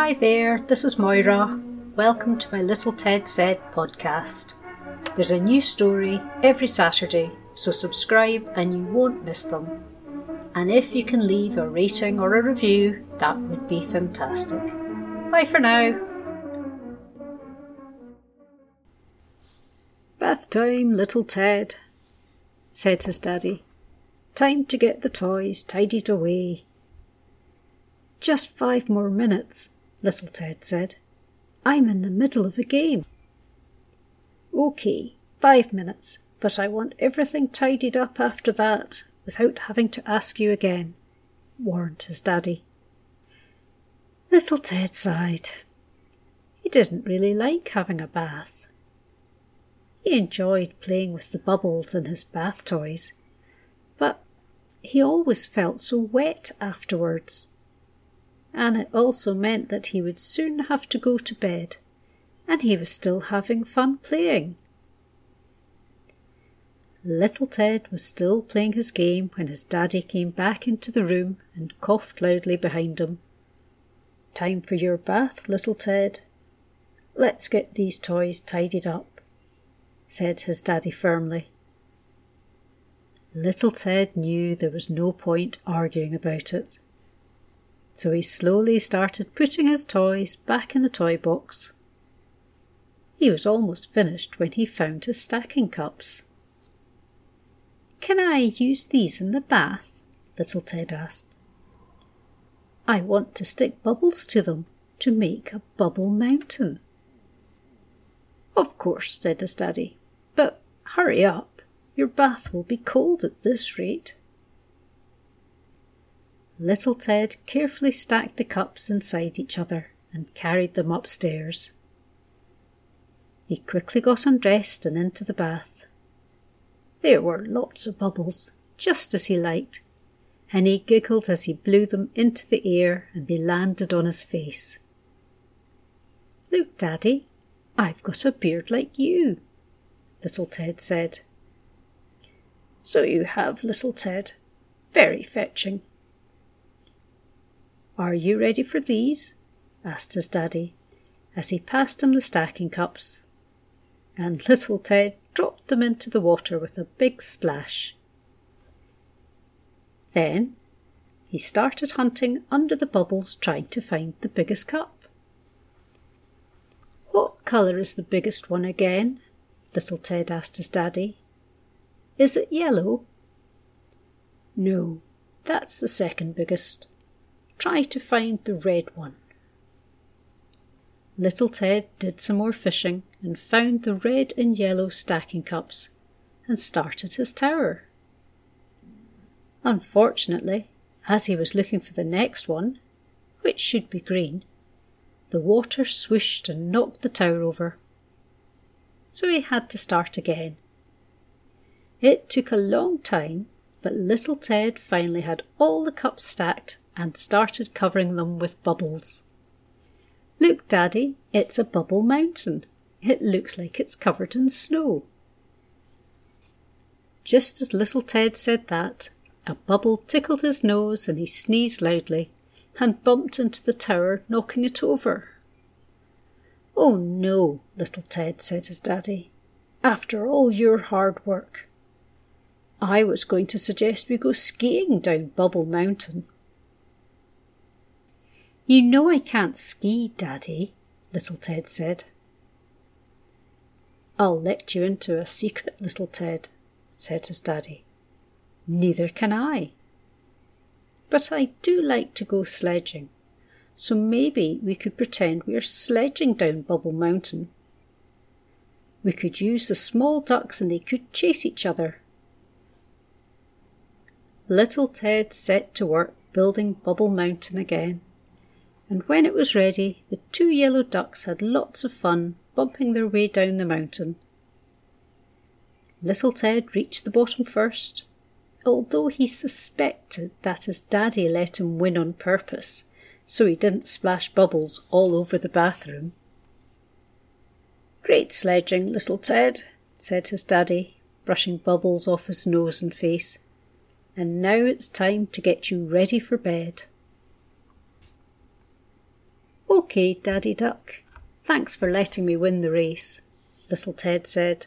Hi there, this is Moira. Welcome to my Little Ted Said podcast. There's a new story every Saturday, so subscribe and you won't miss them. And if you can leave a rating or a review, that would be fantastic. Bye for now. Bath time, little Ted, said his daddy. Time to get the toys tidied away. Just five more minutes, little Ted said. I'm in the middle of a game. OK, five minutes, but I want everything tidied up after that without having to ask you again, warned his daddy. Little Ted sighed. He didn't really like having a bath. He enjoyed playing with the bubbles in his bath toys, but he always felt so wet afterwards and it also meant that he would soon have to go to bed, and he was still having fun playing. Little Ted was still playing his game when his daddy came back into the room and coughed loudly behind him. Time for your bath, little Ted. Let's get these toys tidied up, said his daddy firmly. Little Ted knew there was no point arguing about it so he slowly started putting his toys back in the toy box. He was almost finished when he found his stacking cups. Can I use these in the bath? little Ted asked. I want to stick bubbles to them to make a bubble mountain. Of course, said his daddy, but hurry up. Your bath will be cold at this rate. Little Ted carefully stacked the cups inside each other and carried them upstairs. He quickly got undressed and into the bath. There were lots of bubbles, just as he liked, and he giggled as he blew them into the air and they landed on his face. Look, Daddy, I've got a beard like you, little Ted said. So you have, little Ted. Very fetching. Are you ready for these? asked his daddy, as he passed him the stacking cups. And little Ted dropped them into the water with a big splash. Then he started hunting under the bubbles, trying to find the biggest cup. What colour is the biggest one again? little Ted asked his daddy. Is it yellow? No, that's the second biggest. Try to find the red one. Little Ted did some more fishing and found the red and yellow stacking cups and started his tower. Unfortunately, as he was looking for the next one, which should be green, the water swooshed and knocked the tower over. So he had to start again. It took a long time, but little Ted finally had all the cups stacked and started covering them with bubbles. Look, Daddy, it's a bubble mountain. It looks like it's covered in snow. Just as little Ted said that, a bubble tickled his nose and he sneezed loudly and bumped into the tower, knocking it over. Oh no, little Ted, said his daddy. After all your hard work. I was going to suggest we go skiing down Bubble Mountain. You know I can't ski, Daddy, little Ted said. I'll let you into a secret, little Ted, said his daddy. Neither can I. But I do like to go sledging, so maybe we could pretend we are sledging down Bubble Mountain. We could use the small ducks and they could chase each other. Little Ted set to work building Bubble Mountain again and when it was ready, the two yellow ducks had lots of fun bumping their way down the mountain. Little Ted reached the bottom first, although he suspected that his daddy let him win on purpose, so he didn't splash bubbles all over the bathroom. Great sledging, little Ted, said his daddy, brushing bubbles off his nose and face. And now it's time to get you ready for bed. OK, Daddy Duck. Thanks for letting me win the race, little Ted said,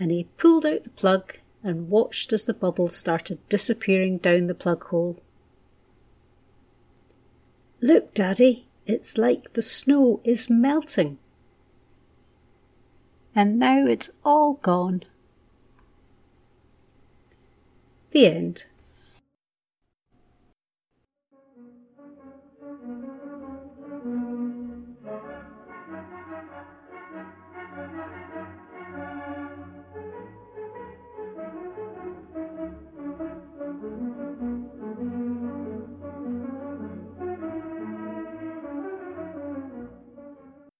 and he pulled out the plug and watched as the bubbles started disappearing down the plug hole. Look, Daddy, it's like the snow is melting. And now it's all gone. The end.